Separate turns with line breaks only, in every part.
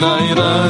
la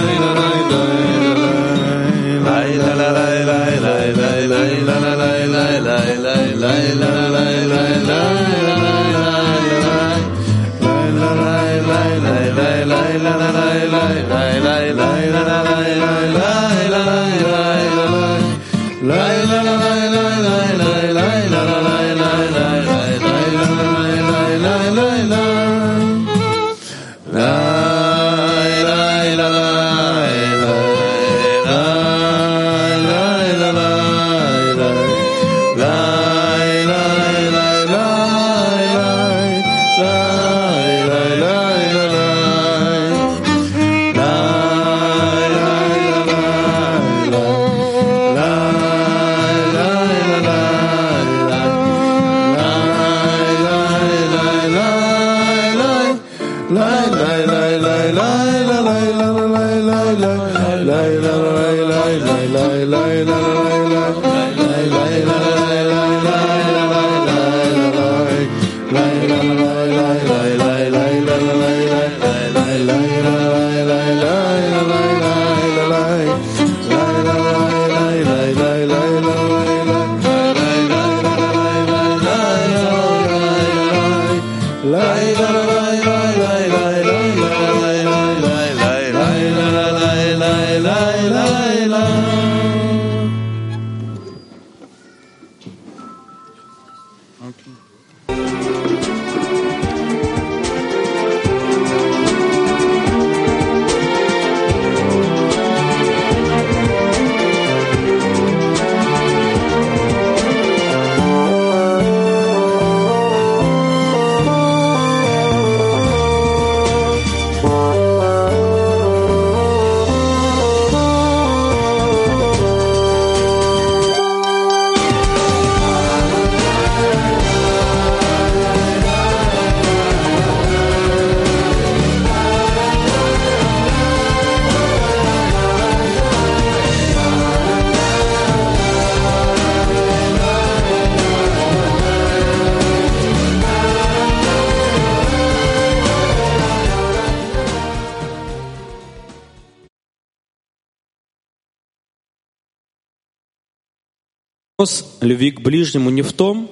Вопрос любви к ближнему не в том,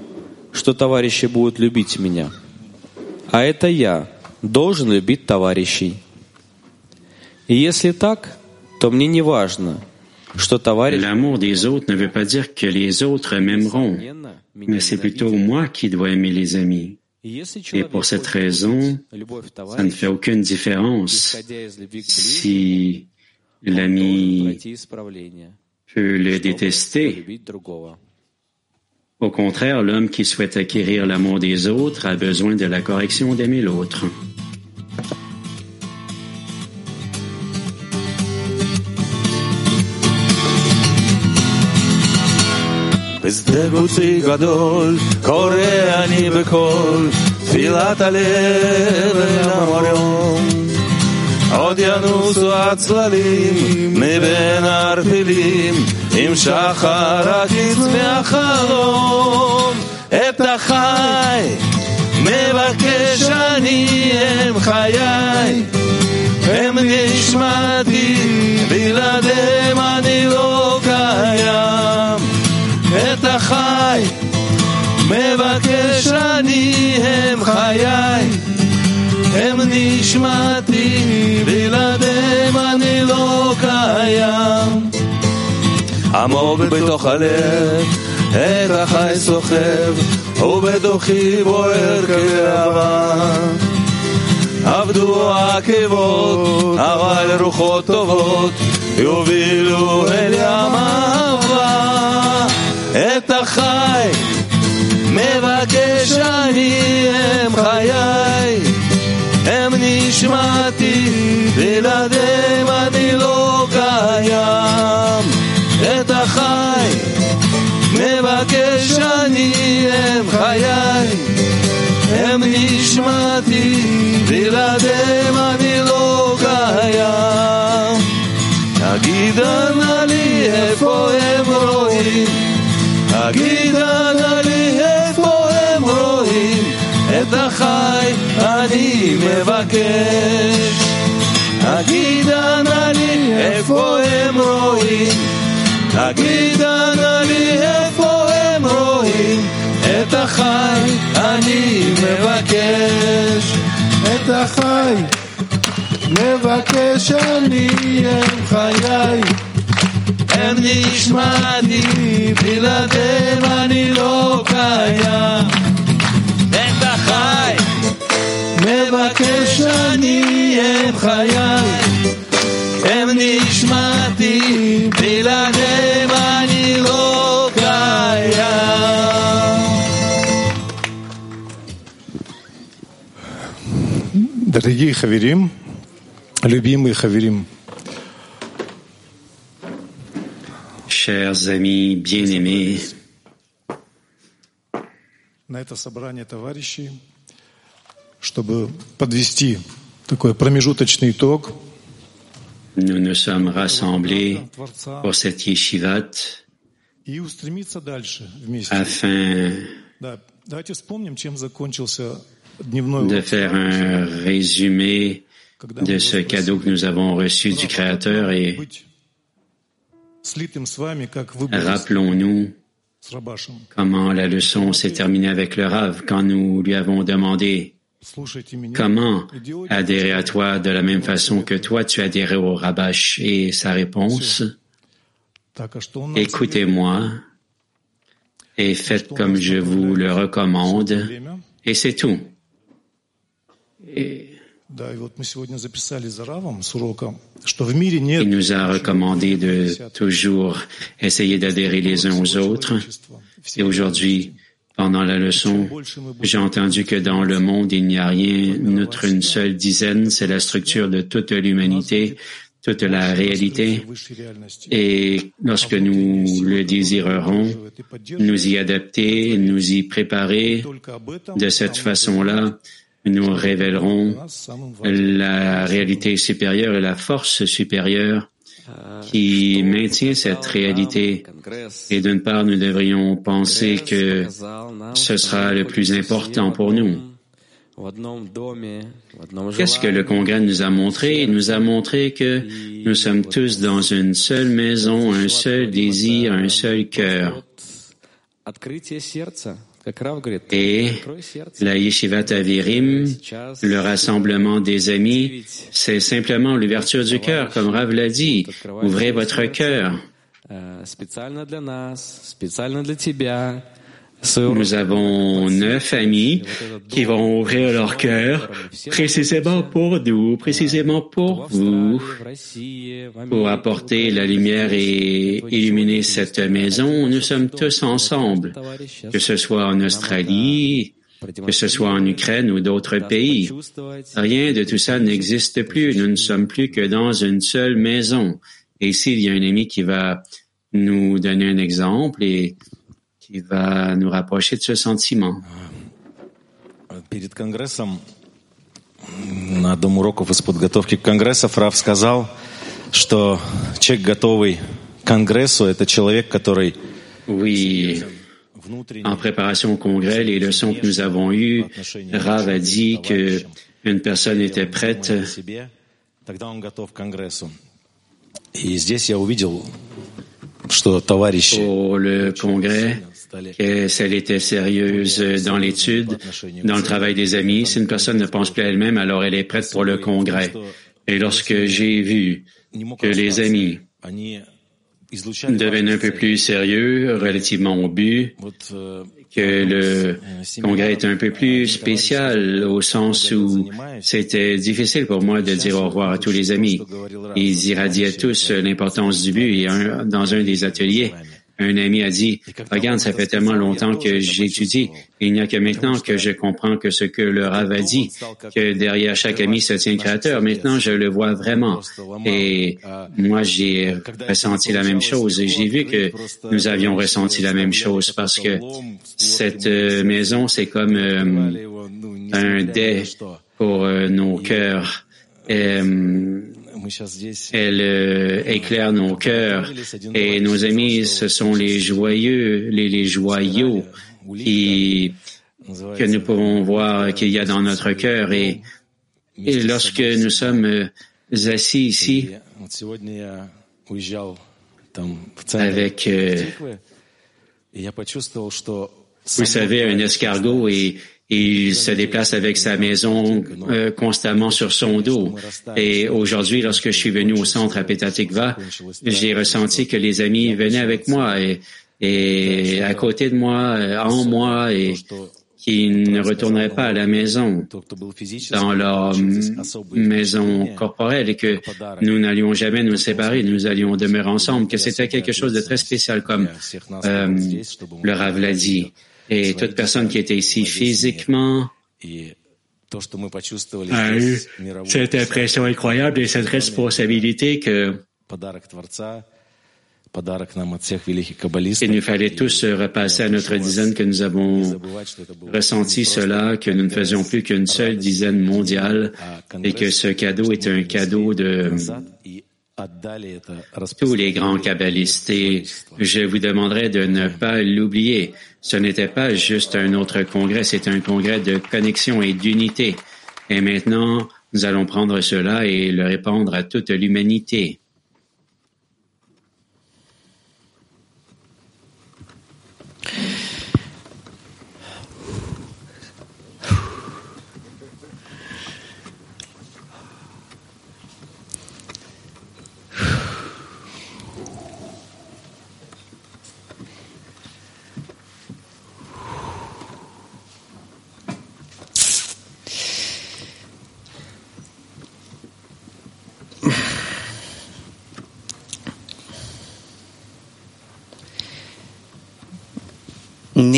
что товарищи будут любить меня, а это я должен любить товарищей. И если так, то мне не важно, что товарищ...
L'amour des autres ne veut pas dire que les autres m'aimeront, mais c'est plutôt moi qui dois aimer les amis. Et pour cette raison, ça ne fait aucune différence si l'ami peut le détester. Au contraire, l'homme qui souhaite acquérir l'amour des autres a besoin de la correction d'aimer l'autre.
בשדה בוצי גדול, קורא אני בקול, תפילת הלב אל המריון. עוד ינוסו הצללים מבין הערפילים, עם שחר הקיץ מהחלום. את החי מבקש אני הם חיי, הם נשמתי, בלעדיהם אני לא קיים. את החי מבקש אני הם חיי הם נשמתי בלעדיהם אני לא קיים. עמוק בתוך הלב את החי סוחב ובתוכי בוער כאהבה עבדו העקבות אבל רוחות טובות יובילו אל ים אהבה. את החי מבקש אני הם חיי נשמתי בלעדיהם אני לא קיים. את החי מבקש אני הם חיי הם נשמתי בלעדיהם אני לא קיים. תגידה נא לי איפה מבקש
תגידה נא לי איפה הם רואים, תגידה נא לי איפה הם רואים, את החי אני מבקש, את החי מבקש אני הם חיי, הם נשמעתי, בלעדיהם אני לא קיים, מבקש אני הם חיי, הם נשמעתי, בלעדיהם אני לא קיים.
Дорогие хаверим, любимые хаверим,
Chers amis bien-aimés,
на это собрание товарищей, чтобы подвести такой промежуточный итог
nous nous sommes rassemblés
Творца
pour cette yeshivat
и устремиться дальше вместе.
afin
Да, давайте вспомним, чем закончился дневной
de
урок,
faire un résumé
когда мы
de ce cadeau que nous avons reçu du Créateur et
быть слитым с вами, как вы были
rappelons-nous
с Рабашем.
comment la leçon s'est terminée avec le Rav quand nous lui avons demandé
Слушайте меня.
Comment adhérer à toi de la même façon que toi tu adhérais au Rabash? Et sa réponse, écoutez-moi et faites comme je vous le recommande, et c'est tout. Il nous a recommandé de toujours essayer d'adhérer les uns aux autres. Et aujourd'hui, pendant la leçon, j'ai entendu que dans le monde, il n'y a rien, notre une seule dizaine, c'est la structure de toute l'humanité, toute la réalité. Et lorsque nous le désirerons, nous y adapter, nous y préparer, de cette façon-là, nous révélerons la réalité supérieure et la force supérieure qui maintient cette réalité. Et d'une part, nous devrions penser que ce sera le plus important pour nous. Qu'est-ce que le Congrès nous a montré? Il nous a montré que nous sommes tous dans une seule maison, un seul désir, un seul cœur. Et la Yeshivat Avirim, le rassemblement des amis, c'est simplement l'ouverture du cœur, comme Rav l'a dit. Ouvrez votre cœur. Nous avons neuf amis qui vont ouvrir leur cœur précisément pour nous, précisément pour vous, pour apporter la lumière et illuminer cette maison. Nous sommes tous ensemble, que ce soit en Australie, que ce soit en Ukraine ou d'autres pays. Rien de tout ça n'existe plus. Nous ne sommes plus que dans une seule maison. Et s'il y a un ami qui va nous donner un exemple et qui va nous rapprocher de ce sentiment.
Перед Конгрессом на одном уроков из подготовки к Конгрессов Раф сказал, что человек, готовый к Конгрессу, это человек, который
Oui,
внутренне
en préparation au congrès, les leçons que nous avons eues, Rav a dit que une personne était prête
думает о себе, тогда он готов к Конгрессу. И здесь я увидел, что товарищи
pour le congrès, que si elle était sérieuse euh, dans l'étude, dans le travail des amis, si une personne ne pense plus à elle-même, alors elle est prête pour le congrès. Et lorsque j'ai vu que les amis deviennent un peu plus sérieux relativement au but, que le congrès est un peu plus spécial au sens où c'était difficile pour moi de dire au revoir à tous les amis. Ils irradiaient tous l'importance du but et dans un des ateliers, un ami a dit, regarde, ça fait tellement longtemps que j'étudie. Il n'y a que maintenant que je comprends que ce que le Rav a dit, que derrière chaque ami se tient créateur. Maintenant, je le vois vraiment. Et moi, j'ai ressenti la même chose j'ai vu que nous avions ressenti la même chose parce que cette maison, c'est comme un dé pour nos cœurs elle euh, éclaire nos cœurs et nos amis, ce sont les joyeux, les, les joyaux qui, que nous pouvons voir qu'il y a dans notre cœur et, et lorsque nous sommes euh, assis ici avec, euh, vous savez, un escargot et il se déplace avec sa maison euh, constamment sur son dos. Et aujourd'hui, lorsque je suis venu au centre à Petatikva, j'ai ressenti que les amis venaient avec moi et, et à côté de moi, euh, en moi, et qui ne retourneraient pas à la maison, dans leur maison corporelle, et que nous n'allions jamais nous séparer, nous allions demeurer ensemble, que c'était quelque chose de très spécial, comme euh, le Rav l'a dit. Et toute personne qui était ici physiquement a eu cette impression incroyable et cette responsabilité que il nous fallait tous repasser à notre dizaine que nous avons ressenti cela, que nous ne faisions plus qu'une seule dizaine mondiale et que ce cadeau est un cadeau de tous les grands kabbalistes. Et je vous demanderai de ne pas l'oublier. Ce n'était pas juste un autre congrès, c'est un congrès de connexion et d'unité. Et maintenant, nous allons prendre cela et le répandre à toute l'humanité.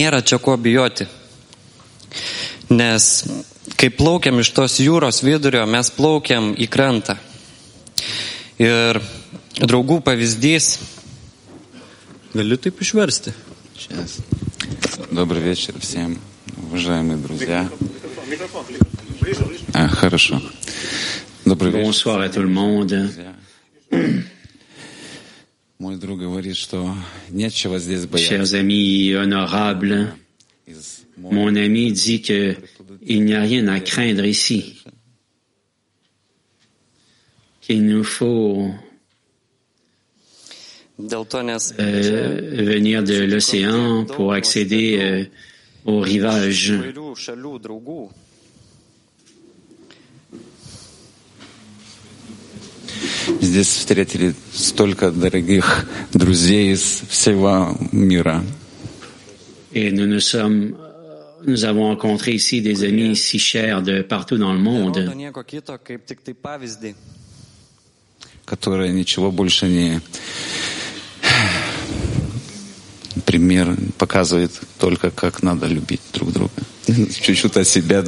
nėra čia ko bijoti. Nes kai plaukiam iš tos jūros vidurio, mes plaukiam į krantą. Ir draugų pavyzdys. Galiu taip išversti.
Сейчас. Добрый вечер всем, уважаемые друзья. А, хорошо. Добрый вечер.
Bonsoir à tout le monde. Chers amis honorables, mon ami dit que il n'y a rien à craindre ici, qu'il nous faut euh, venir de l'océan pour accéder euh, au rivage.
Здесь встретили столько дорогих друзей из всего мира.
Et nous nous sommes, nous avons rencontré ici des amis si chers de partout dans le monde.
которые ничего больше не пример показывает только, как надо любить друг друга. Чуть-чуть от себя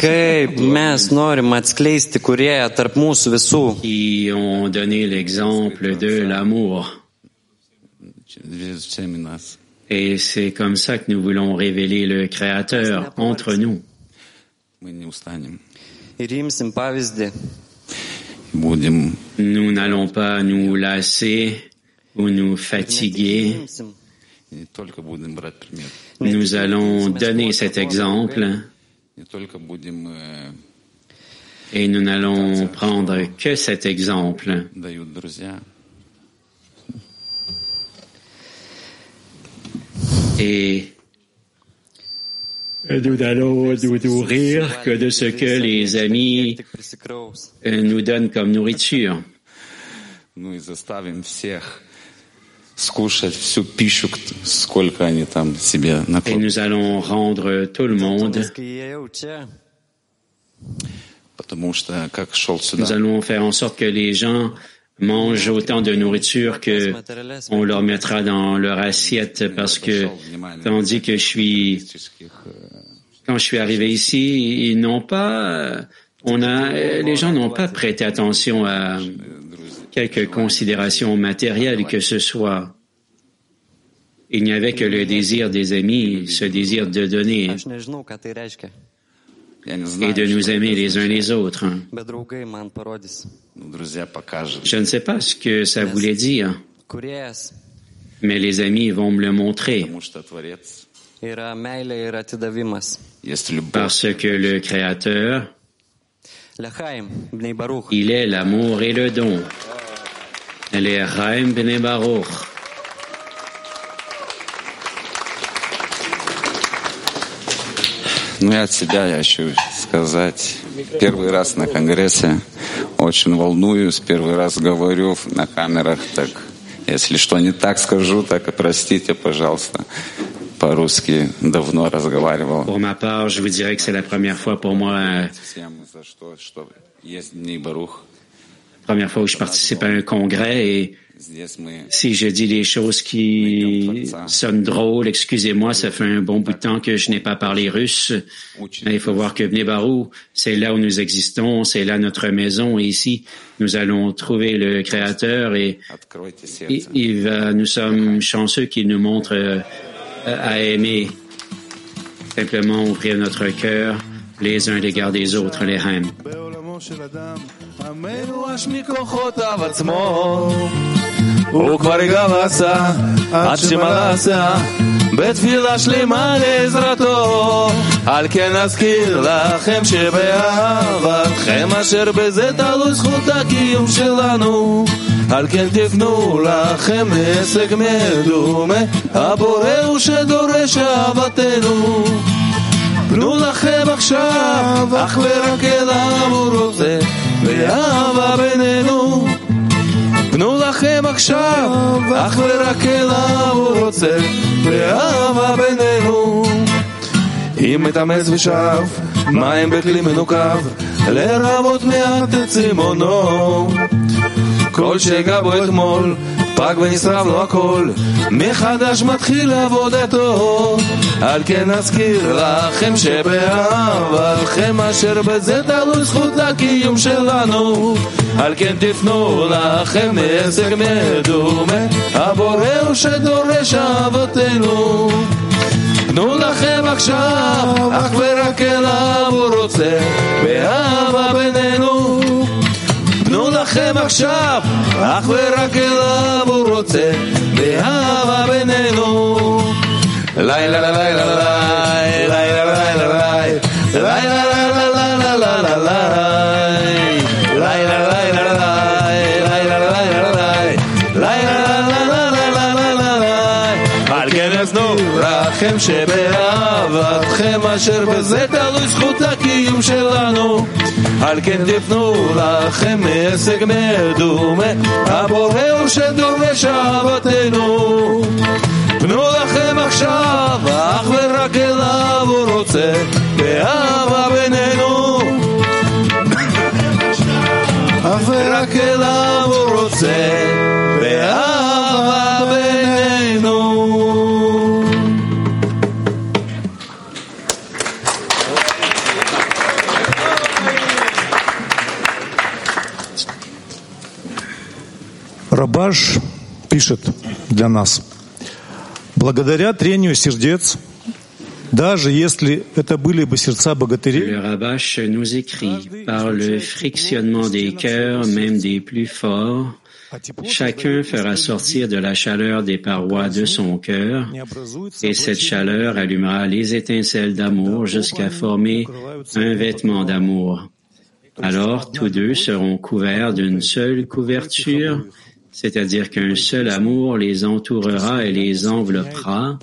Kaip mes norim atskleisti kurėją tarp mūsų visų.
Qui ont donné l'exemple de l'amour. Et c'est comme ça que nous voulons révéler le Créateur entre nous.
Ir imsim pavyzdį.
Nous n'allons pas nous lasser ou nous fatiguer. Nous allons donner cet exemple et nous n'allons prendre que cet exemple. Et nous allons nous nourrir que de ce que les amis nous donnent comme nourriture. Et nous allons rendre tout le monde. Nous allons faire en sorte que les gens mangent autant de nourriture que on leur mettra dans leur assiette parce que tandis que je suis quand je suis arrivé ici, ils n'ont pas on a les gens n'ont pas prêté attention à quelque considération matérielle que ce soit. Il n'y avait que le désir des amis, ce désir de donner et de nous aimer les uns les autres. Je ne sais pas ce que ça voulait dire, mais les amis vont me le montrer. Parce que le Créateur Il est l'amour et le don. Les Chaim Bnei Baruch.
Ну и от себя я хочу сказать. Первый раз на Конгрессе очень волнуюсь, первый раз говорю на камерах, так если что не так скажу, так и простите, пожалуйста. По-русски давно разговаривал.
Pour ma part, je vous dirais que c'est la première fois pour moi, euh,
За что, что есть Дни Барух.
première fois que je participe à un congrès et si je dis des choses qui sonnent drôles, excusez-moi, ça fait un bon bout de temps que je n'ai pas parlé russe. Il faut voir que Barou, c'est là où nous existons, c'est là notre maison. Et ici, nous allons trouver le Créateur et, il va, nous sommes chanceux qu'il nous montre euh, à aimer. Simplement ouvrir notre cœur les uns à l'égard des autres, les
reines. של אדם, המנואש מכוחותיו עצמו. הוא כבר גם עשה, עד שמלאסה, בתפילה שלמה לעזרתו. על כן אזכיר לכם שבאהבתכם אשר בזה תלוי זכות הקיום שלנו. על כן תפנו לכם הישג מדומה, הבורא הוא שדורש אהבתנו. פנו לכם עכשיו, אך ורק אליו הוא רוצה, ואהבה בינינו. פנו לכם עכשיו, אך ורק אליו הוא רוצה, ואהבה בינינו. אם מתאמץ ושב, מים בכלי מנוקב, לרבות מעט את צימונו. כל שגע בו אתמול, פג ונשרף לו הכל, מחדש מתחיל עבודתו. על כן אזכיר לכם שבאהבתכם אשר בזה תלוי זכות הקיום שלנו. על כן תפנו לכם הישג מדומה, הבורא הוא שדורש אהבתנו. תנו לכם עכשיו, אך ורק אליו הוא רוצה, באהבה בינינו. לכם עכשיו, אך ורק אליו הוא רוצה, באהבה בינינו. לילה לילה לילה לילה לילה לילה לילה לילה לילה לילה לילה לילה לילה לילה לילה לילה לילה לילה שבאהבתכם אשר בזה תלוי זכות הקיום שלנו על כן תפנו לכם הישג מדומה הבורא הוא שדורש אהבתנו. פנו לכם עכשיו אך ורק אליו הוא רוצה באהבה בינינו. אך ורק אליו הוא רוצה באהבה
Рабаш пишет для нас. Благодаря трению сердец, даже если это были бы сердца богатырей,
Le Rabash nous écrit, par le frictionnement des cœurs, même des plus forts, chacun fera sortir de la chaleur des parois de son cœur, et cette chaleur allumera les étincelles d'amour jusqu'à former un vêtement d'amour. Alors tous deux seront couverts d'une seule couverture, c'est-à-dire qu'un seul amour les entourera et les enveloppera,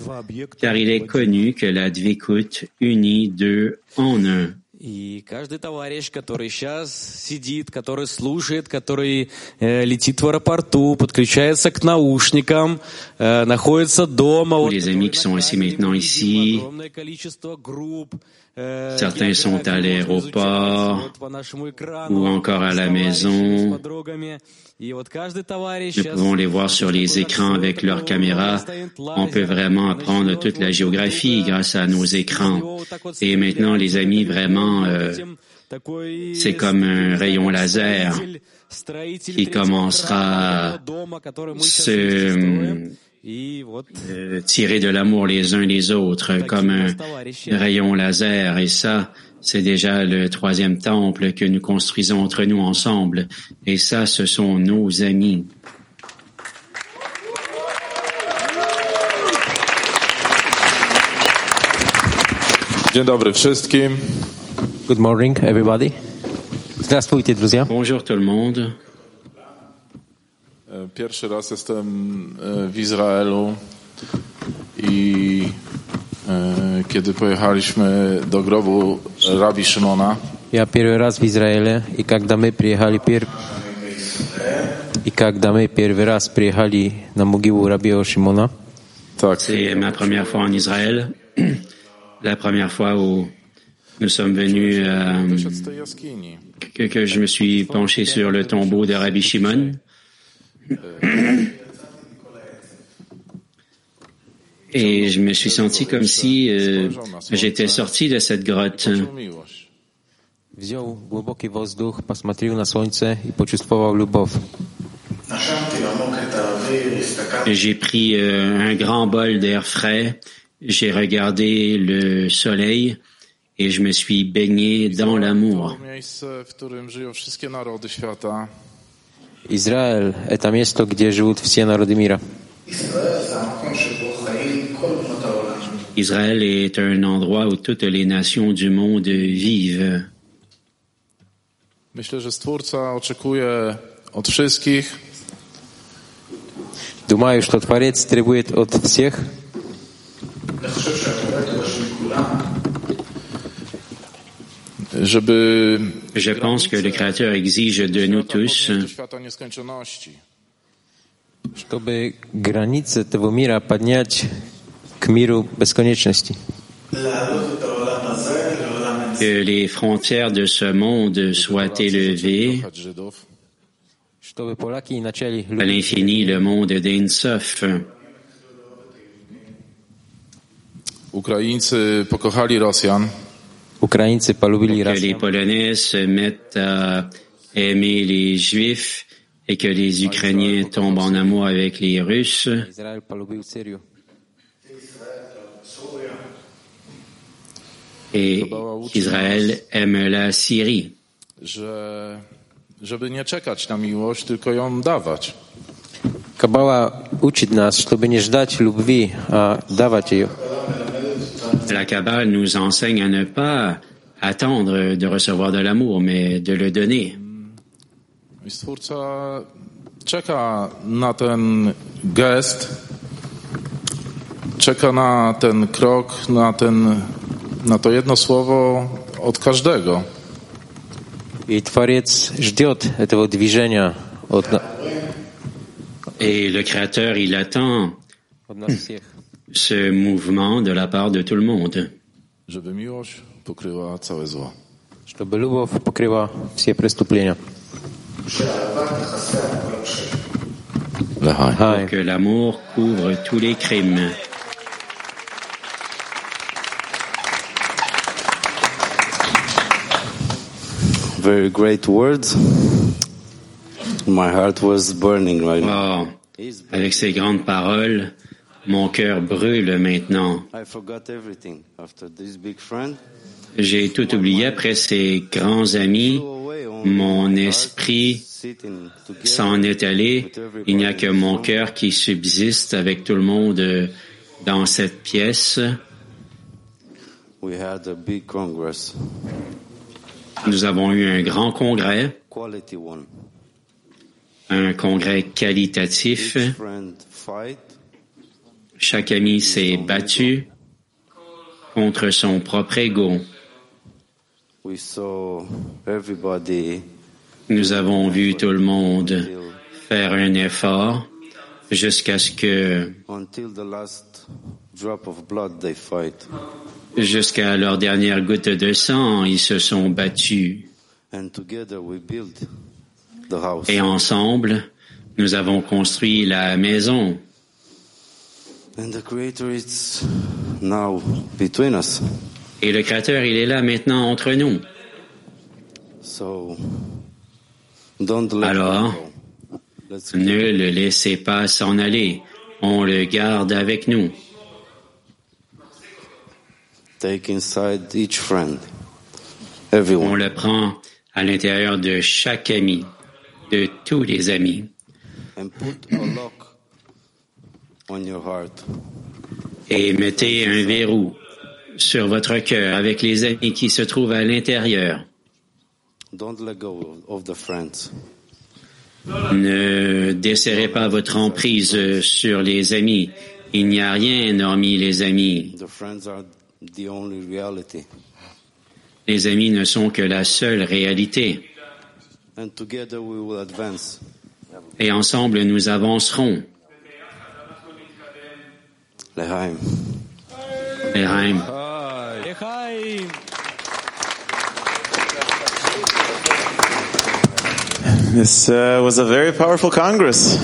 car il est connu que la Dvikut unit deux en un.
И каждый товарищ, который сейчас сидит, который слушает, который э, летит в аэропорту, подключается к наушникам, э, находится дома.
Tous les amis qui sont assis maintenant ici,
euh,
Certains sont à l'aéroport ou encore à la maison. Nous pouvons les voir sur les écrans avec leurs caméras. On peut vraiment apprendre toute la géographie grâce à nos écrans. Et maintenant, les amis, vraiment, euh, c'est comme un rayon laser qui commencera ce tirer de l'amour les uns les autres comme un rayon laser. Et ça, c'est déjà le troisième temple que nous construisons entre nous ensemble. Et ça, ce sont nos amis.
Good morning, everybody.
Bonjour tout le monde.
E, pierwszy raz jestem e, w Izraelu i e, kiedy pojechaliśmy do grobu rabi Szymona.
Ja pierwszy raz w Izraelu i kiedy my przyjechali pier... i kiedy my pierwszy raz przyjechali na mogiłę rabiego Szymona.
Tak.
C'est ma première fois en Israël. La première fois où nous sommes venus euh, que, que je me suis penché sur le tombeau de Rabbi Shimon. Euh, et je me suis senti comme si euh, j'étais sorti de cette grotte. J'ai pris euh, un grand bol d'air frais, j'ai regardé le soleil et je me suis baigné dans l'amour.
To miejsce, w którym żyją wszystkie narody świata.
Израиль — это место, где живут все народы мира.
Israël est un endroit où toutes les nations du monde vivent.
Myślę, że Stwórca oczekuje od wszystkich,
Думаю, что Творец требует от всех,
żeby
Je pense que le Créateur exige de nous tous que les frontières de ce monde soient élevées. À l'infini, le monde d'Einsof.
Ukraińcy pokochali
que les Polonais se mettent à aimer les Juifs et que les Ukrainiens tombent en amour avec les Russes. Et qu'Israël aime la Syrie La Kabbale nous enseigne à ne pas attendre de recevoir de l'amour, mais de le donner.
I Stwórca czeka na ten gest, czeka na ten krok, na, ten, na to jedno słowo od każdego.
И Творец ждет этого движения от, на-
Et le Créateur, il attend
от нас всех.
ce mouvement de la part de tout le monde.
Pour
que l'amour couvre tous les crimes.
Very great words. My heart was burning right now.
Oh, avec ces grandes paroles, mon cœur brûle maintenant. J'ai tout oublié après ces grands amis. Mon esprit s'en est allé. Il n'y a que mon cœur qui subsiste avec tout le monde dans cette pièce. Nous avons eu un grand congrès, un congrès qualitatif. Chaque ami s'est battu contre son propre ego. Nous avons vu tout le monde faire un effort jusqu'à ce que, jusqu'à leur dernière goutte de sang, ils se sont battus. Et ensemble, nous avons construit la maison.
And the creator is now between us.
Et le Créateur, il est là maintenant entre nous.
So don't let
Alors, Ne le laissez pas s'en aller. On le garde avec nous.
take inside each friend.
On le prend à l'intérieur de chaque ami, de tous les amis.
And put a lock on your heart.
Et mettez un verrou sur votre cœur avec les amis qui se trouvent à l'intérieur. Ne desserrez pas votre emprise sur les amis. Il n'y a rien hormis les amis. Les amis ne sont que la seule réalité. Et ensemble, nous avancerons.
Lehaim.
Lehaim.
This uh, was a very powerful Congress.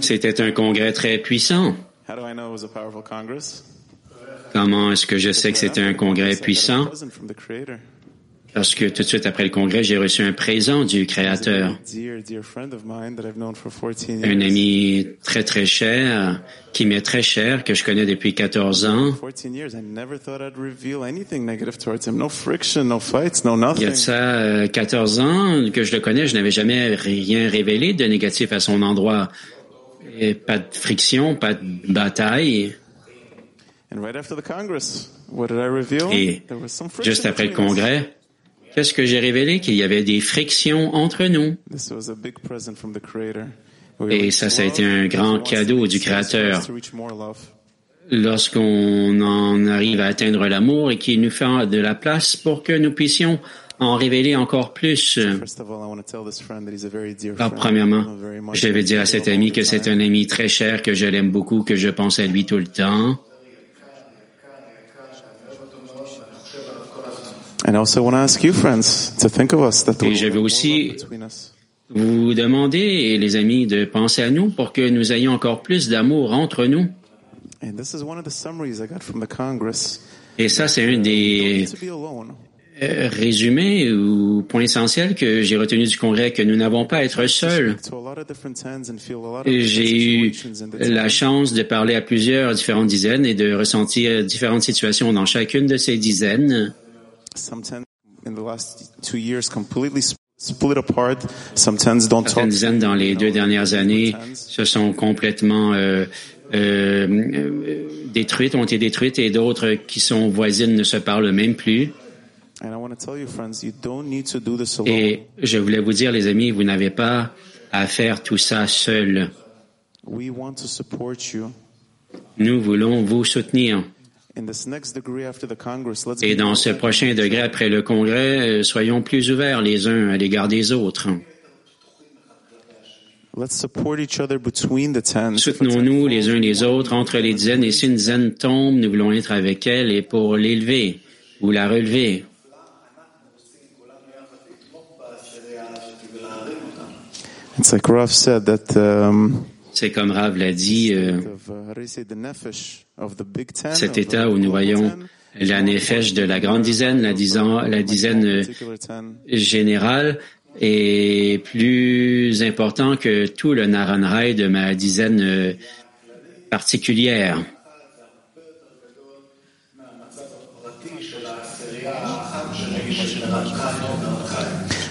C'était un congrès très puissant.
How do I know it was a powerful Congress?
Comment est-ce que je sais que c'était un congrès puissant? Parce que tout de suite après le congrès, j'ai reçu un présent du Créateur.
Dear, dear friend of mine that I've known for 14 years.
Un ami très très cher, qui m'est très cher, que je connais depuis 14 ans.
14 years, I never thought I'd reveal anything negative towards him. No friction, no fights, no
Il y a de ça euh, 14 ans que je le connais, je n'avais jamais rien révélé de négatif à son endroit. Et pas de friction, pas de bataille. Et juste après le congrès, qu'est-ce que j'ai révélé? Qu'il y avait des frictions entre nous. Et ça, ça a été un grand cadeau du Créateur. Lorsqu'on en arrive à atteindre l'amour et qu'il nous fait de la place pour que nous puissions en révéler encore plus. Alors, premièrement, je vais dire à cet ami que c'est un ami très cher, que je l'aime beaucoup, que je pense à lui tout le temps. Et je veux aussi vous demander, les amis, de penser à nous pour que nous ayons encore plus d'amour entre nous.
And this is one of the summaries I got from the Congress.
Et ça, c'est un des euh, résumés ou points essentiels que j'ai retenu du Congrès, que nous n'avons pas à être seuls. J'ai eu la chance de parler à plusieurs différentes dizaines et de ressentir différentes situations dans chacune de ces dizaines. Certaines
talk.
dizaines dans les deux dernières années se sont complètement euh, euh, euh, détruites, ont été détruites, et d'autres qui sont voisines ne se parlent même plus.
And I want to tell you, friends, you don't need to do this alone.
Et je voulais vous dire, les amis, vous n'avez pas à faire tout ça seul.
We want to support you.
Nous voulons vous soutenir.
In this next degree after the Congress, let's
Et dans ce prochain degré après le Congrès, euh, soyons plus ouverts les uns à l'égard des autres.
Let's support each other between the tens.
Soutenons-nous les uns les autres entre les dizaines. Et si une dizaine tombe, nous voulons être avec elle et pour l'élever ou la relever.
It's like Rav said that um,
C'est comme Rav l'a dit, euh, cet état où nous voyons la nefesh de la grande dizaine, la dizaine, la générale est plus important que tout le Naranrai de ma dizaine particulière.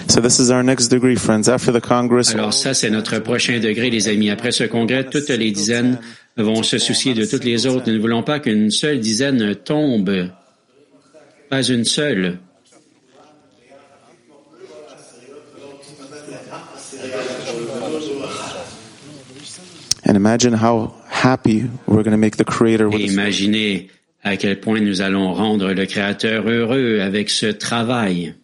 So this is our next degree, friends. After the Congress,
Alors ça, c'est notre prochain degré, les amis. Après ce congrès, toutes les dizaines vont se soucier de toutes les autres. Nous ne voulons pas qu'une seule dizaine tombe. Pas une seule.
and imagine how happy we're going to make the Creator with
Et
this.
imaginez à quel point nous allons rendre le Créateur heureux avec ce travail.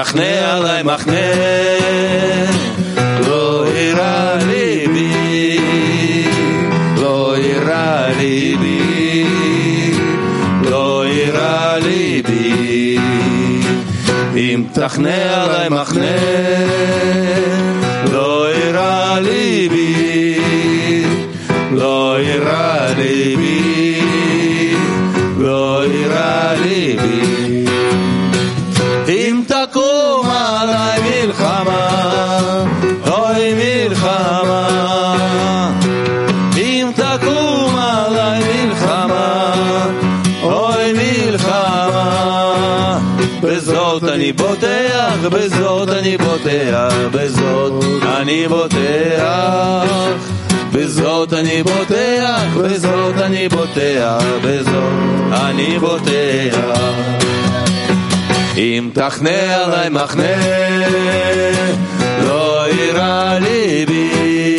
תחנה עליי מחנה, לא אירע ליבי, לא אירע ליבי, לא אירע ליבי, אם תחנה עליי מחנה, אני בוטח, בזאת אני בוטח, בזאת אני בוטח. בזאת אני בוטח, בזאת אני בוטח, בזאת אני בוטח. אם תחנה עליי מחנה, לא יירא ליבי,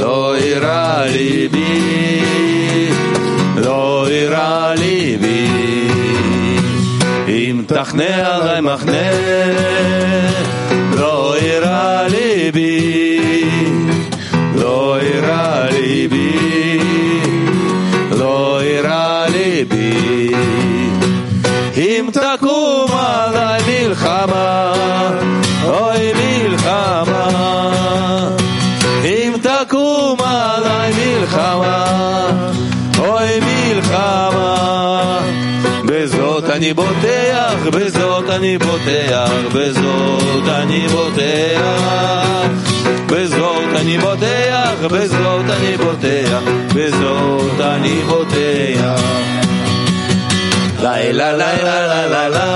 לא יירא ליבי, לא יירא ליבי. אם תחנה עליי מחנה, לא יירא ליבי, לא יירא ליבי, לא יירא ליבי. אם תקום עליי מלחמה, אוי מלחמה. אם תקום עליי מלחמה, אוי מלחמה. בזאת אני בוטח, בזאת אני בוטח, בזאת אני בוטח. בזאת אני בוטח, בזאת אני בוטח, בזאת אני בוטח. לילה לילה לילה לילה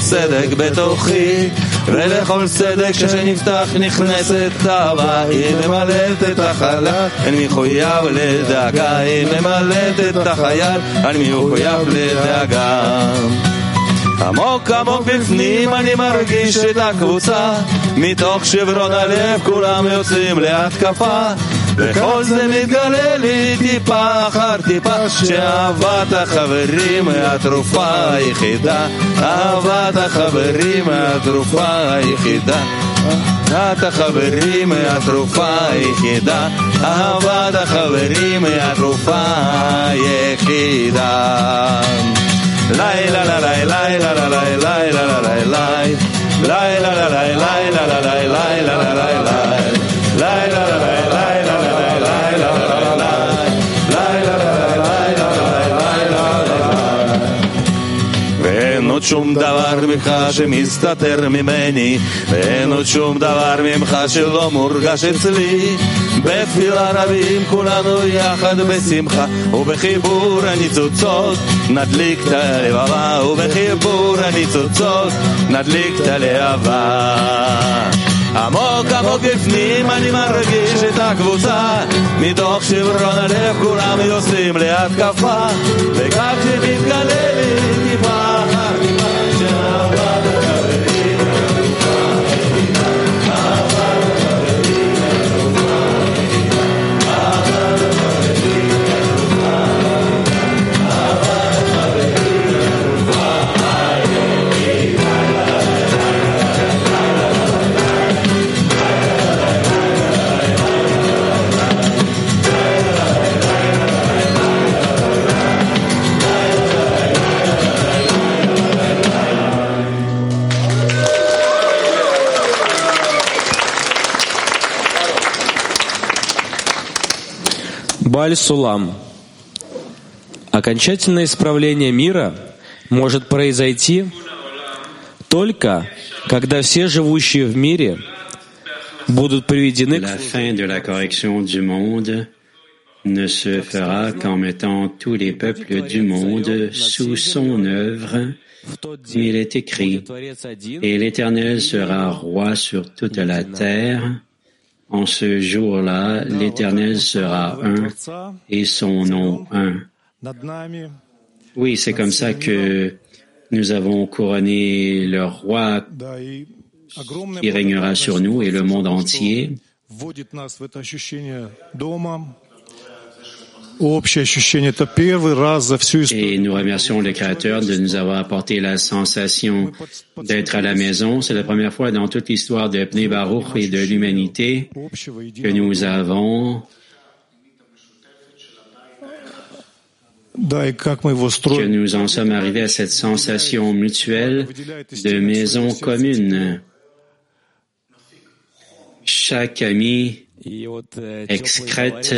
צדק בתוכי ולכל צדק שנפתח נכנסת אהבה היא ממלאת את החלל אני מחויב לדאגה. היא ממלאת את החייל אני מחויב לדאגה. עמוק עמוק בפנים אני מרגיש את הקבוצה מתוך שברון הלב כולם יוצאים להתקפה וכל זה מתגלה לי טיפה אחר טיפה שאהבת החברים היא התרופה היחידה אהבת החברים היא התרופה היחידה אהבת החברים היא התרופה היחידה אהבת החברים היא התרופה היחידה לילה לילה לילה לילה לילה לילה לילה לילה לילה לילה שום דבר ממך שמסתתר ממני ואין עוד שום דבר ממך שלא מורגש אצלי. בתפילה רבים כולנו יחד בשמחה ובחיבור הניצוצות נדליק את הלבבה ובחיבור הניצוצות נדליק את הלהבה. עמוק עמוק בפנים אני מרגיש את הקבוצה מתוך שברון הלב כולם יוצאים להתקפה וכך שמתגלה לי טיפה
Баль Сулам. Окончательное исправление мира может произойти только когда все живущие в мире будут приведены
monde ne se fera qu'en mettant tous les peuples du monde sous son œuvre. Il est écrit, et l'Éternel sera roi sur toute la terre. En ce jour-là, l'Éternel sera un et son nom un. Oui, c'est comme ça que nous avons couronné le roi qui régnera sur nous et le monde entier. Et nous remercions le Créateur de nous avoir apporté la sensation d'être à la maison. C'est la première fois dans toute l'histoire de Pnei Baruch et de l'humanité que nous avons que nous en sommes arrivés à cette sensation mutuelle de maison commune. Chaque ami excrète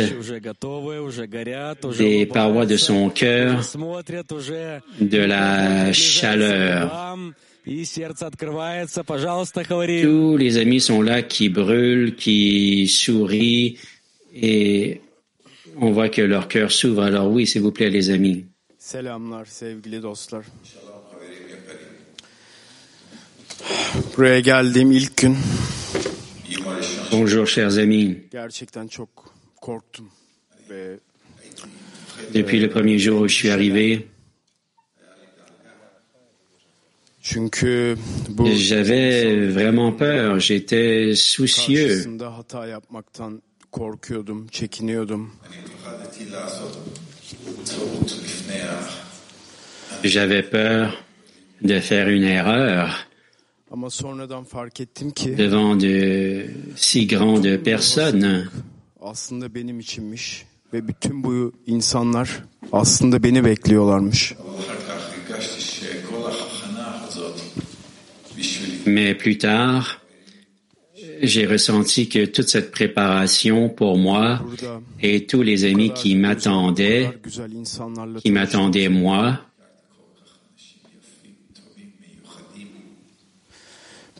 des parois de son cœur de la chaleur. Tous les amis sont là qui brûlent, qui sourient et on voit que leur cœur s'ouvre. Alors oui, s'il vous plaît, les amis.
Selamlar sevgili dostlar. Buraya geldiğim ilk gün
Bonjour, chers amis. Depuis le premier jour où je suis arrivé, j'avais vraiment peur, j'étais soucieux. J'avais peur de faire une erreur devant de si grandes personnes.
aslında benim içinmiş ve bütün bu insanlar aslında beni bekliyorlarmış.
Mais plus tard, j'ai ressenti que toute cette préparation pour moi et tous les amis qui m'attendaient, qui m'attendaient moi,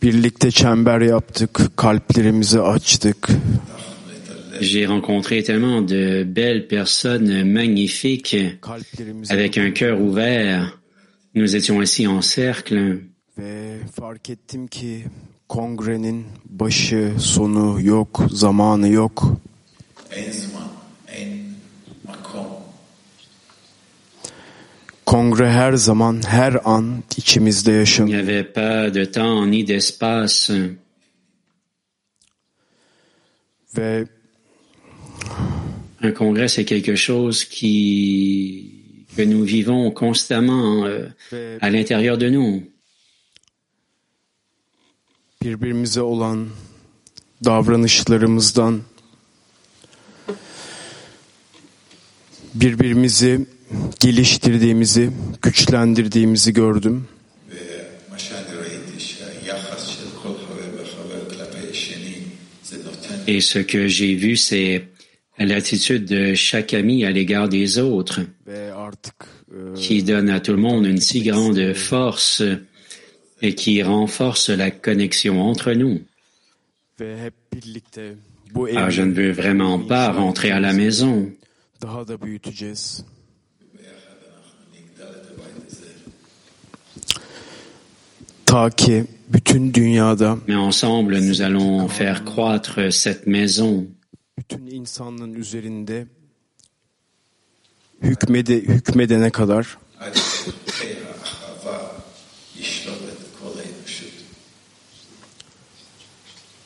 birlikte çember yaptık, kalplerimizi açtık.
j'ai rencontré tellement de belles personnes magnifiques avec un cœur ouvert. Nous étions assis en cercle
ve fark ettim ki kongrenin başı, sonu yok, zamanı yok. Kongre her zaman, her an içimizde
Il n'y avait pas de temps ni d'espace.
Ve
Un congrès, c'est quelque chose qui que nous vivons constamment euh, à l'intérieur de nous.
birbirimize olan davranışlarımızdan birbirimizi geliştirdiğimizi, güçlendirdiğimizi gördüm.
Et ce que j'ai vu, c'est l'attitude de chaque ami à l'égard des autres,
e,
qui donne à tout le monde une si grande force et qui renforce la connexion entre nous. Alors, je ne veux vraiment pas rentrer à la maison.
Ta ki bütün dünyada
Mais ensemble, nous allons faire croître cette maison.
Bütün insanlığın üzerinde hükmede, hükmedene kadar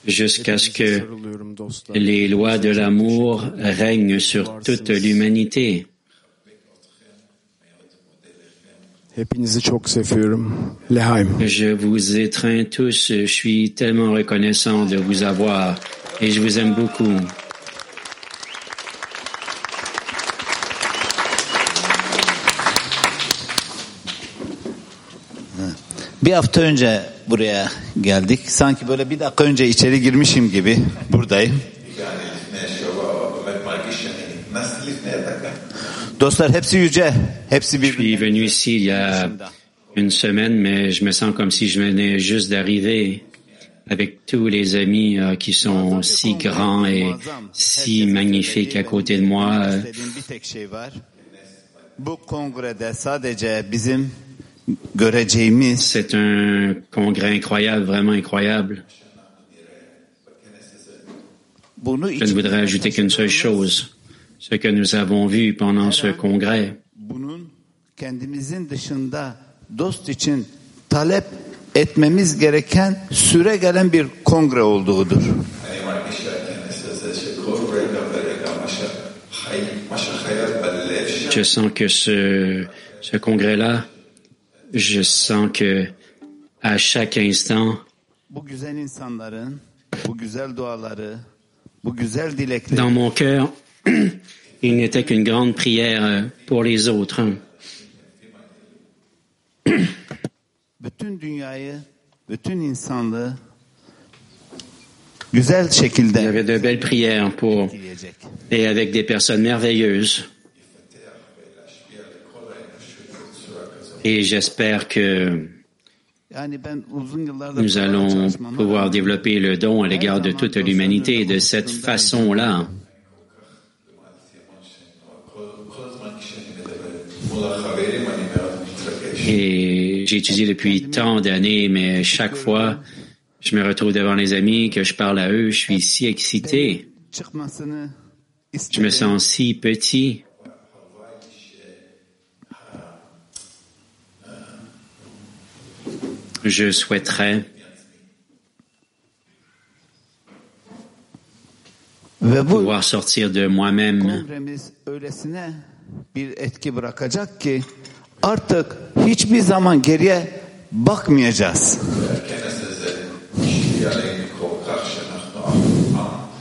jusqu'à ce que les lois de l'amour règnent sur toute l'humanité.
Hepinizi çok seviyorum. Lehaim.
Je vous étreins tous, je suis tellement reconnaissant de vous avoir et je vous aime beaucoup.
Bir hafta önce buraya geldik. Sanki böyle bir dakika önce içeri girmişim gibi buradayım.
Dostlar hepsi yüce, hepsi Je suis venu ici il y a une semaine, mais je me sens comme si je venais juste d'arriver avec tous les amis euh, qui sont si grands et si magnifiques à côté de moi. Euh, C'est un congrès incroyable, vraiment incroyable. Je ne voudrais ajouter qu'une seule chose. Ce que nous avons vu pendant ce congrès, je sens que ce, ce congrès-là, je sens que à chaque instant, dans mon cœur, il n'était qu'une grande prière euh, pour les autres. hein. Il y avait de belles prières pour, et avec des personnes merveilleuses. Et j'espère que
ben
nous allons pouvoir développer le don à l'égard de toute l'humanité de cette façon-là. Et j'ai étudié depuis tant d'années, mais chaque fois, je me retrouve devant les amis, que je parle à eux, je suis si excité, je me sens si petit. Je souhaiterais pouvoir sortir de moi-même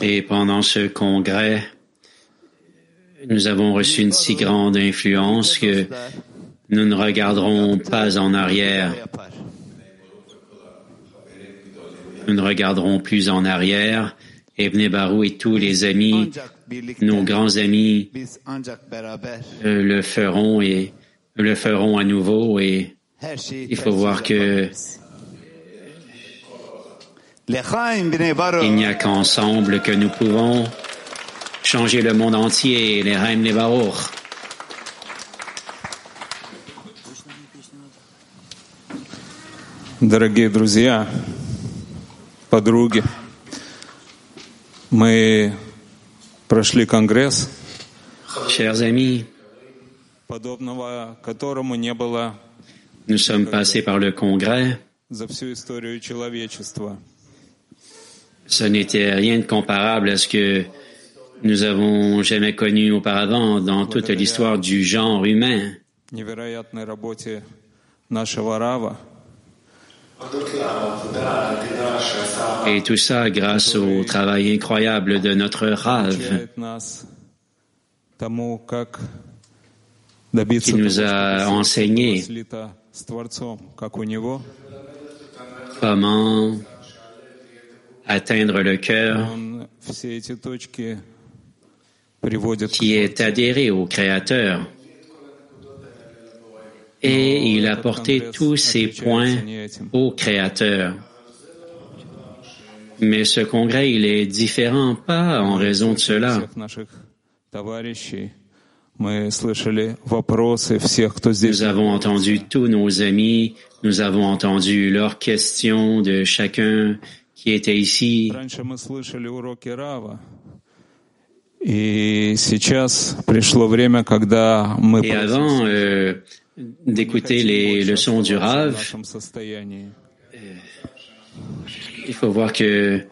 Et pendant ce congrès, nous avons reçu une si grande influence que nous ne regarderons pas en arrière. Nous ne regarderons plus en arrière. Ibn Barou et tous les amis, nos grands amis, euh, le feront et le feront à nouveau. Et
her şeyi
il faut voir que
Lechaim bnei Baruch.
il n'y a qu'ensemble que nous pouvons changer le monde entier. Les Reim, les Baruch.
Дорогие друзья, подруги, мы прошли конгресс,
Chers amis, nous sommes passés par le Congrès. Ce n'était rien de comparable à ce que nous avons jamais connu auparavant dans toute l'histoire du genre humain. Et tout ça grâce au travail incroyable de notre
Rave
qui nous a enseigné comment atteindre le cœur qui est adhéré au Créateur. Et il a porté tous ces points au Créateur. Mais ce congrès, il est différent, pas en raison de cela. Nous avons entendu tous nos amis, nous avons entendu leurs questions de chacun qui était ici. Et avant euh, d'écouter les leçons du Rav,
euh,
il faut voir que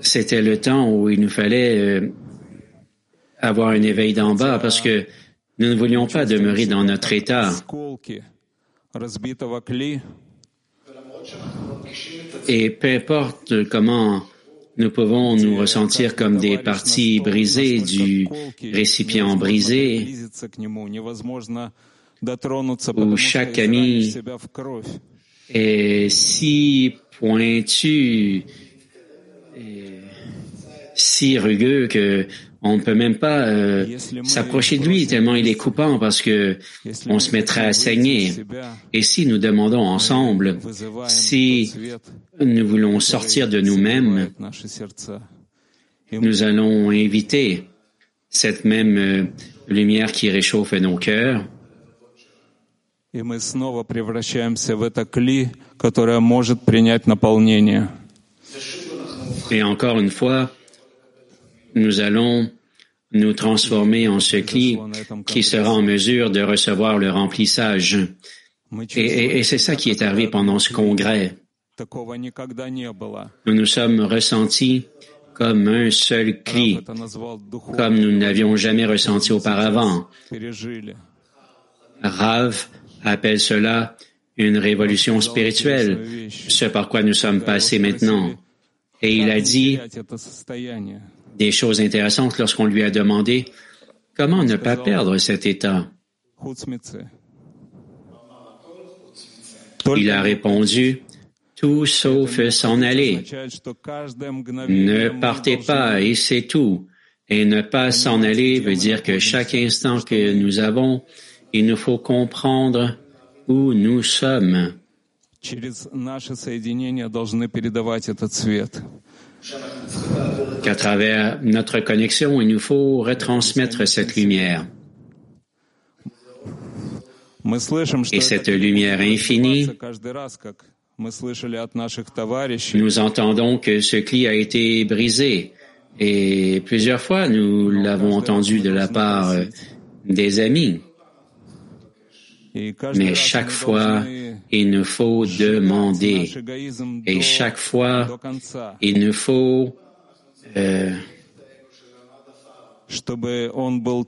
c'était le temps où il nous fallait euh, avoir un éveil d'en bas parce que nous ne voulions pas demeurer dans notre état. Et peu importe comment nous pouvons nous ressentir comme des parties brisées du récipient brisé, où chaque ami est si pointu, et si rugueux que on ne peut même pas euh, s'approcher de lui tellement il est coupant parce que on se mettrait à saigner. Et si nous demandons ensemble, si nous voulons sortir de nous-mêmes, nous allons inviter cette même euh, lumière qui réchauffe nos cœurs. Et encore une fois, nous allons nous transformer en ce cli qui sera en mesure de recevoir le remplissage. Et, c'est ça qui est arrivé pendant ce congrès. Nous nous sommes ressentis comme un seul cli, comme nous n'avions jamais ressenti auparavant. Rav appelle cela une révolution spirituelle, ce par quoi nous sommes passés maintenant. Et il a dit des choses intéressantes lorsqu'on lui a demandé comment ne pas perdre cet état? Il a répondu, tout sauf s'en aller. Ne partez pas et c'est tout. Et ne pas s'en aller veut dire que chaque instant que nous avons, il nous faut comprendre où nous sommes. Qu'à travers notre connexion, il nous faut retransmettre cette lumière. Et cette lumière infinie, nous entendons que ce cli a été brisé. Et plusieurs fois, nous l'avons entendu de la part des amis. Mais chaque fois, il nous faut demander. Et chaque fois, il nous faut euh,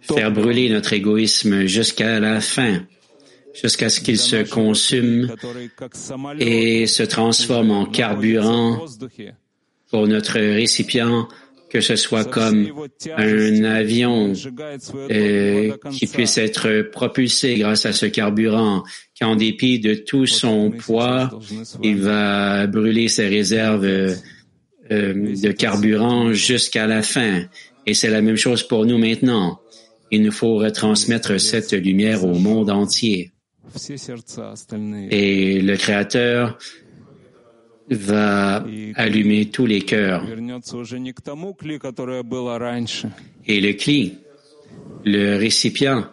faire brûler notre égoïsme jusqu'à la fin, jusqu'à ce qu'il se consume et se transforme en carburant pour notre récipient que ce soit comme un avion euh, qui puisse être propulsé grâce à ce carburant, qu'en dépit de tout son poids, il va brûler ses réserves euh, de carburant jusqu'à la fin. Et c'est la même chose pour nous maintenant. Il nous faut retransmettre cette lumière au monde entier. Et le Créateur va allumer tous les cœurs. Et le cli, le récipient,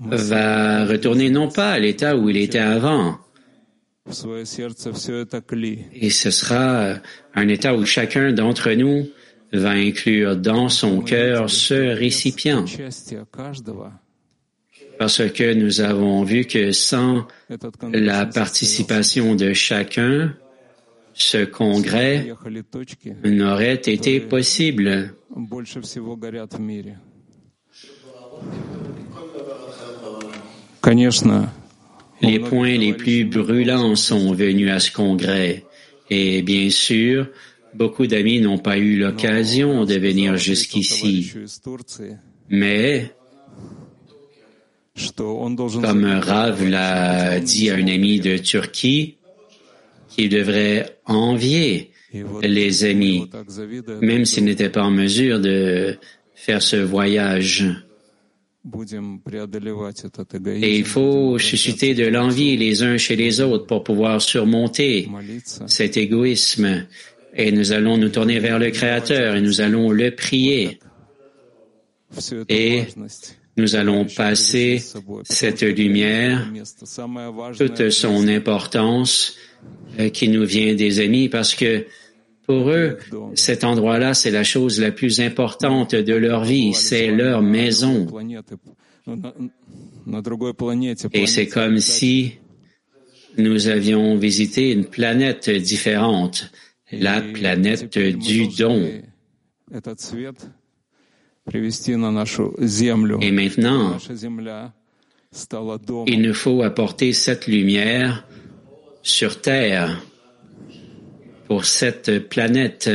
va retourner non pas à l'état où il était avant, et ce sera un état où chacun d'entre nous va inclure dans son cœur ce récipient. Parce que nous avons vu que sans la participation de chacun, ce congrès n'aurait été possible. Les points les plus brûlants sont venus à ce congrès et bien sûr, beaucoup d'amis n'ont pas eu l'occasion de venir jusqu'ici. Mais, comme Rav l'a dit à un ami de Turquie, qu'il devrait envier les amis, même s'ils n'étaient pas en mesure de faire ce voyage. Et il faut susciter de l'envie les uns chez les autres pour pouvoir surmonter cet égoïsme. Et nous allons nous tourner vers le Créateur et nous allons le prier. Et nous allons passer cette lumière, toute son importance, qui nous vient des amis parce que pour eux, cet endroit-là, c'est la chose la plus importante de leur vie, c'est leur maison. Et c'est comme si nous avions visité une planète différente, la planète du don. Et maintenant, il nous faut apporter cette lumière sur Terre, pour cette planète,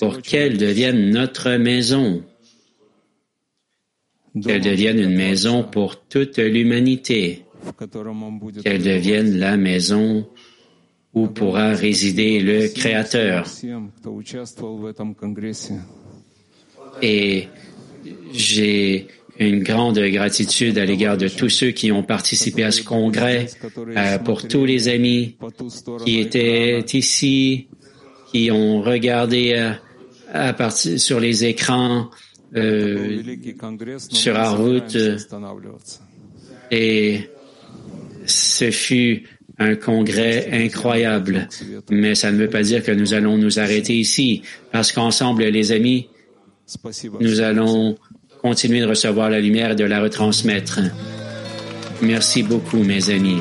pour qu'elle devienne notre maison, qu'elle devienne une maison pour toute l'humanité, qu'elle devienne la maison où pourra résider le Créateur.
Et j'ai une grande gratitude à l'égard de tous ceux qui ont participé à ce congrès, euh, pour tous les amis qui étaient ici, qui ont regardé euh, à sur les écrans, euh, sur la route. Et ce fut un congrès incroyable. Mais ça ne veut pas dire que nous allons nous arrêter ici, parce qu'ensemble, les amis, nous allons continuer de recevoir la lumière et de la retransmettre. Merci beaucoup, mes amis.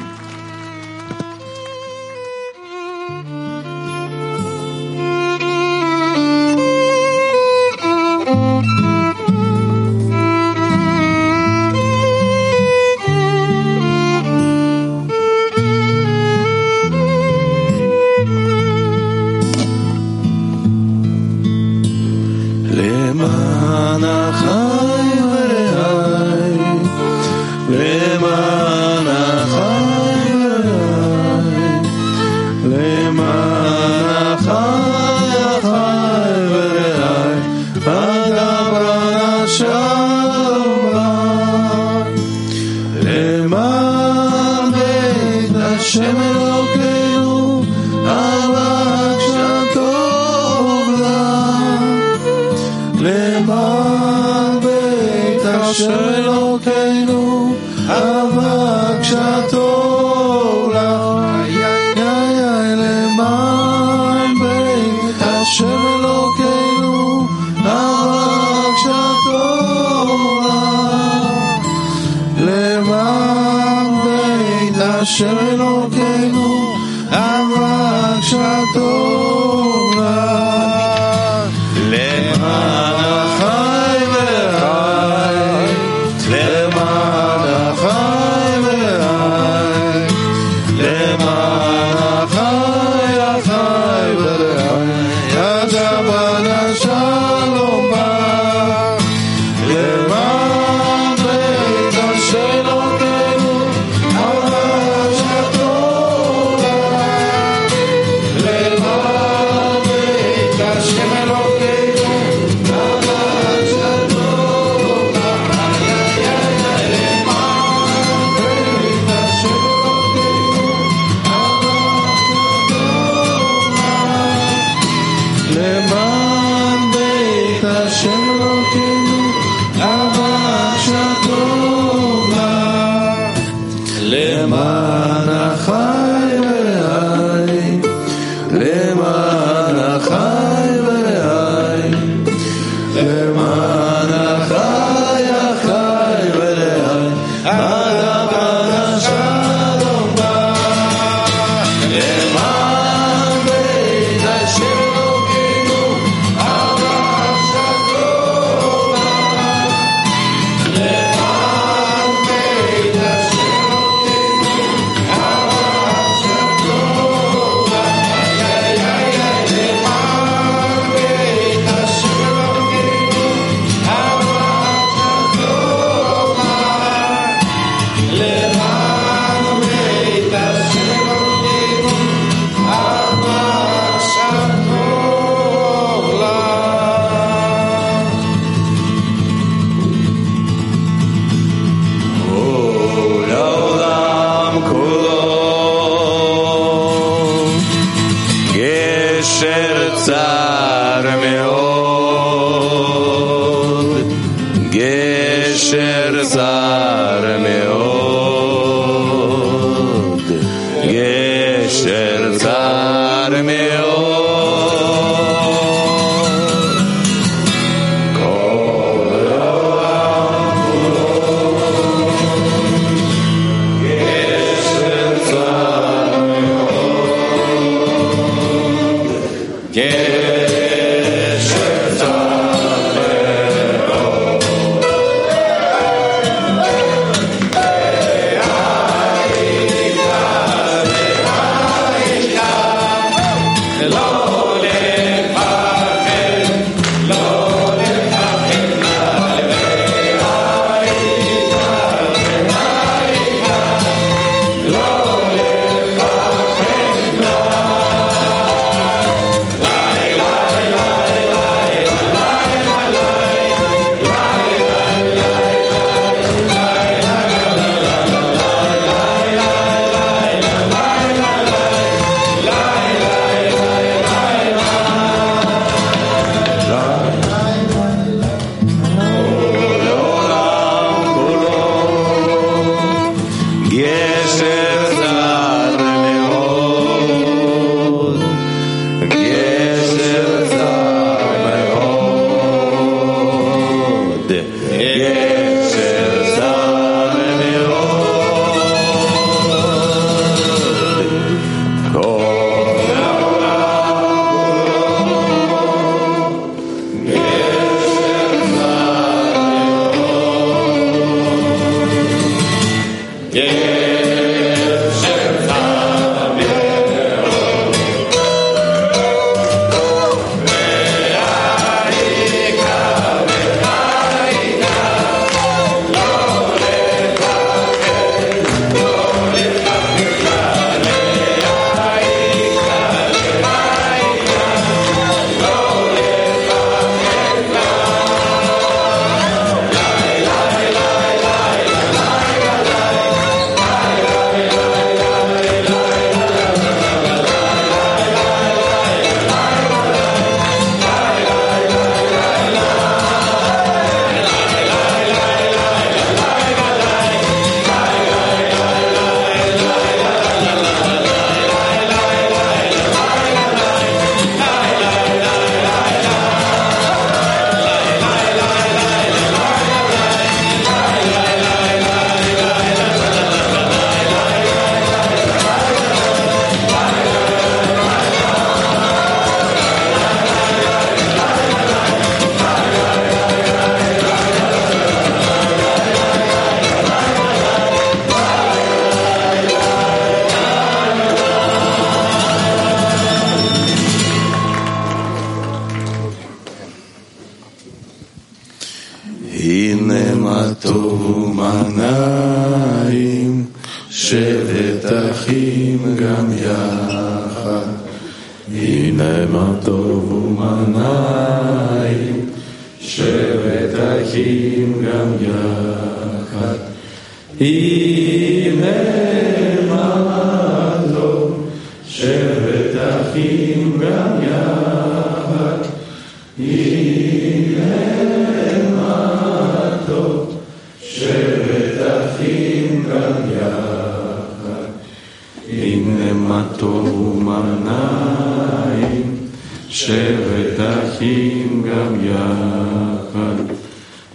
שבטחים גם יחד,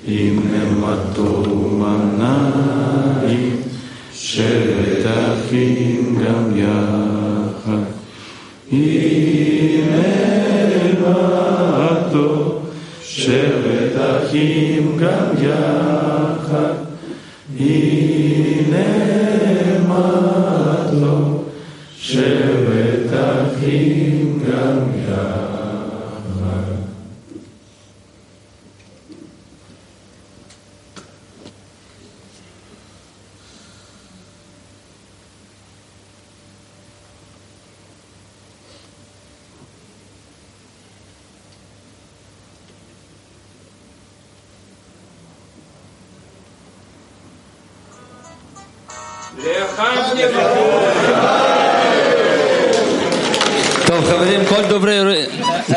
עם נמתו ומנעים, שבטחים גם יחד, עם נמתו, שבטחים גם יחד, עם נמתו, שבטחים גם יחד.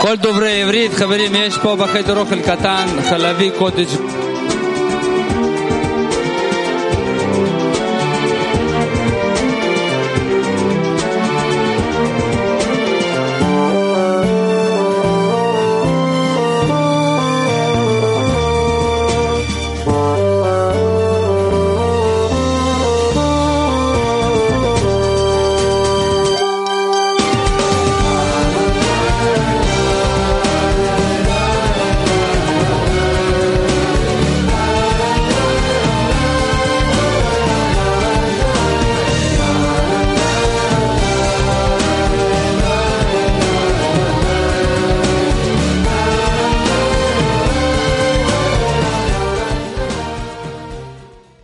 כל דוברי עברית, חברים, יש פה בחדר אוכל קטן, חלבי, קוטג'